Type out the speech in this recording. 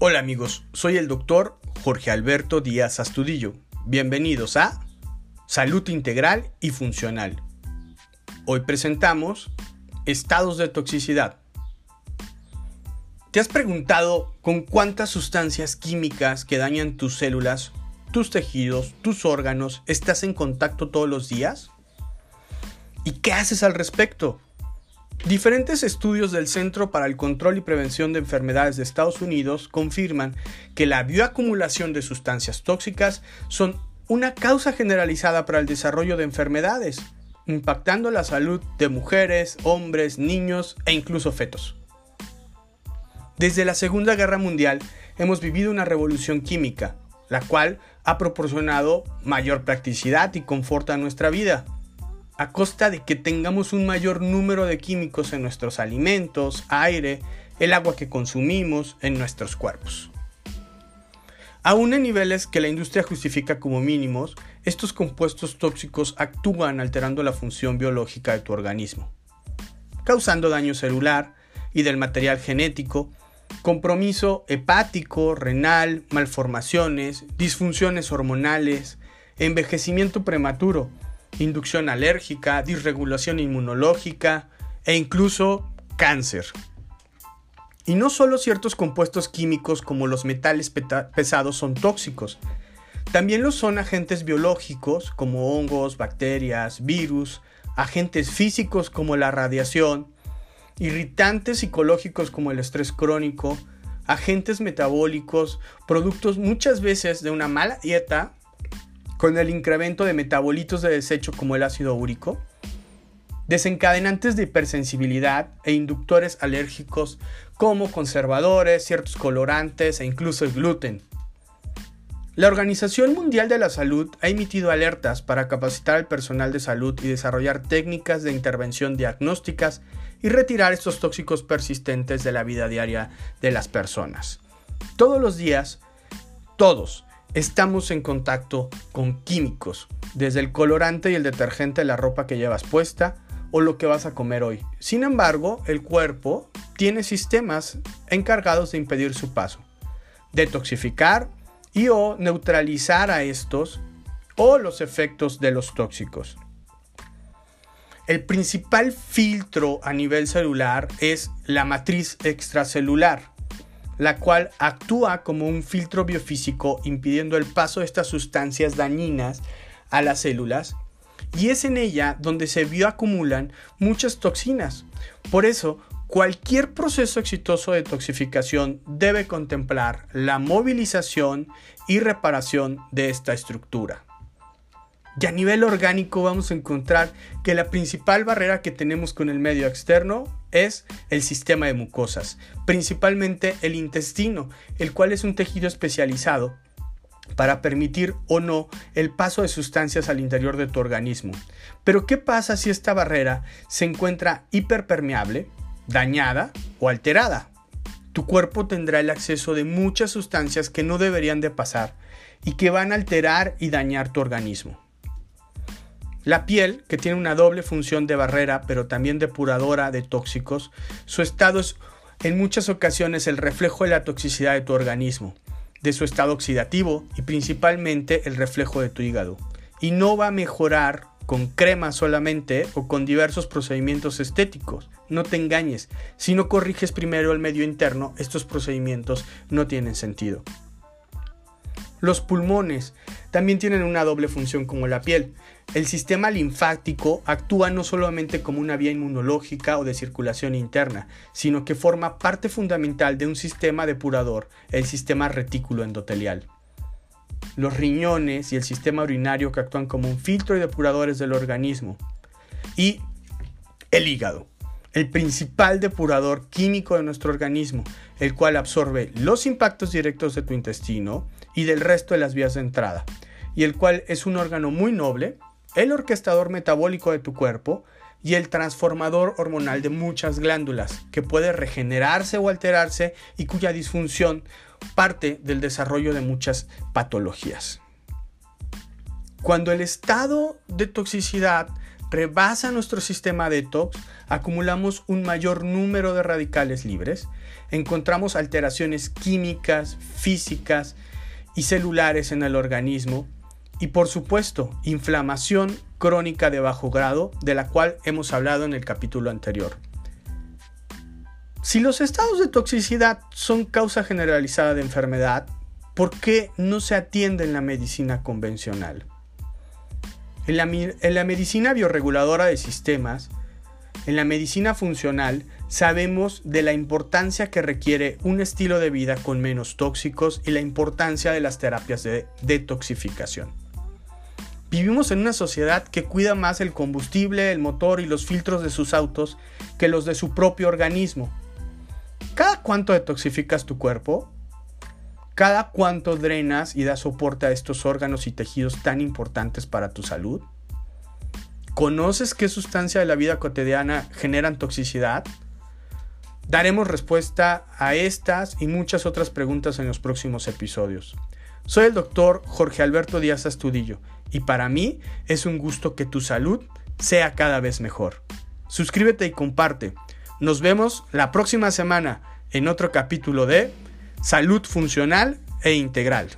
Hola amigos, soy el doctor Jorge Alberto Díaz Astudillo. Bienvenidos a Salud Integral y Funcional. Hoy presentamos estados de toxicidad. ¿Te has preguntado con cuántas sustancias químicas que dañan tus células, tus tejidos, tus órganos estás en contacto todos los días? ¿Y qué haces al respecto? Diferentes estudios del Centro para el Control y Prevención de Enfermedades de Estados Unidos confirman que la bioacumulación de sustancias tóxicas son una causa generalizada para el desarrollo de enfermedades, impactando la salud de mujeres, hombres, niños e incluso fetos. Desde la Segunda Guerra Mundial hemos vivido una revolución química, la cual ha proporcionado mayor practicidad y confort a nuestra vida a costa de que tengamos un mayor número de químicos en nuestros alimentos, aire, el agua que consumimos, en nuestros cuerpos. Aún en niveles que la industria justifica como mínimos, estos compuestos tóxicos actúan alterando la función biológica de tu organismo, causando daño celular y del material genético, compromiso hepático, renal, malformaciones, disfunciones hormonales, envejecimiento prematuro, inducción alérgica, disregulación inmunológica e incluso cáncer. Y no solo ciertos compuestos químicos como los metales pesados son tóxicos, también lo son agentes biológicos como hongos, bacterias, virus, agentes físicos como la radiación, irritantes psicológicos como el estrés crónico, agentes metabólicos, productos muchas veces de una mala dieta con el incremento de metabolitos de desecho como el ácido úrico, desencadenantes de hipersensibilidad e inductores alérgicos como conservadores, ciertos colorantes e incluso el gluten. La Organización Mundial de la Salud ha emitido alertas para capacitar al personal de salud y desarrollar técnicas de intervención diagnósticas y retirar estos tóxicos persistentes de la vida diaria de las personas. Todos los días, todos, estamos en contacto con químicos, desde el colorante y el detergente de la ropa que llevas puesta o lo que vas a comer hoy. Sin embargo, el cuerpo tiene sistemas encargados de impedir su paso, detoxificar y o neutralizar a estos o los efectos de los tóxicos. El principal filtro a nivel celular es la matriz extracelular, la cual actúa como un filtro biofísico impidiendo el paso de estas sustancias dañinas a las células y es en ella donde se bioacumulan muchas toxinas. Por eso, cualquier proceso exitoso de toxificación debe contemplar la movilización y reparación de esta estructura. Y a nivel orgánico vamos a encontrar que la principal barrera que tenemos con el medio externo es el sistema de mucosas, principalmente el intestino, el cual es un tejido especializado para permitir o no el paso de sustancias al interior de tu organismo. Pero ¿qué pasa si esta barrera se encuentra hiperpermeable, dañada o alterada? Tu cuerpo tendrá el acceso de muchas sustancias que no deberían de pasar y que van a alterar y dañar tu organismo. La piel, que tiene una doble función de barrera, pero también depuradora de tóxicos, su estado es en muchas ocasiones el reflejo de la toxicidad de tu organismo, de su estado oxidativo y principalmente el reflejo de tu hígado. Y no va a mejorar con crema solamente o con diversos procedimientos estéticos. No te engañes, si no corriges primero el medio interno, estos procedimientos no tienen sentido. Los pulmones también tienen una doble función como la piel. El sistema linfático actúa no solamente como una vía inmunológica o de circulación interna, sino que forma parte fundamental de un sistema depurador, el sistema retículo endotelial. Los riñones y el sistema urinario que actúan como un filtro y depuradores del organismo. Y el hígado el principal depurador químico de nuestro organismo, el cual absorbe los impactos directos de tu intestino y del resto de las vías de entrada, y el cual es un órgano muy noble, el orquestador metabólico de tu cuerpo y el transformador hormonal de muchas glándulas, que puede regenerarse o alterarse y cuya disfunción parte del desarrollo de muchas patologías. Cuando el estado de toxicidad rebasa nuestro sistema detox, acumulamos un mayor número de radicales libres, encontramos alteraciones químicas, físicas y celulares en el organismo y por supuesto inflamación crónica de bajo grado de la cual hemos hablado en el capítulo anterior. Si los estados de toxicidad son causa generalizada de enfermedad, ¿por qué no se atiende en la medicina convencional? En la, en la, medicina bioreguladora de sistemas, en la medicina funcional, sabemos de la importancia que requiere un estilo de vida con menos tóxicos y la importancia de las terapias de detoxificación. Vivimos en una sociedad que cuida más el combustible, el motor y los filtros de sus autos que los de su propio organismo. ¿Cada cuánto detoxificas tu cuerpo? ¿Cada cuánto drenas y das soporte a estos órganos y tejidos tan importantes para tu salud? ¿Conoces qué sustancia de la vida cotidiana generan toxicidad? Daremos respuesta a estas y muchas otras preguntas en los próximos episodios. Soy el doctor Jorge Alberto Díaz Astudillo y para mí es un gusto que tu salud sea cada vez mejor. Suscríbete y comparte. Nos vemos la próxima semana en otro capítulo de Salud Funcional e Integral.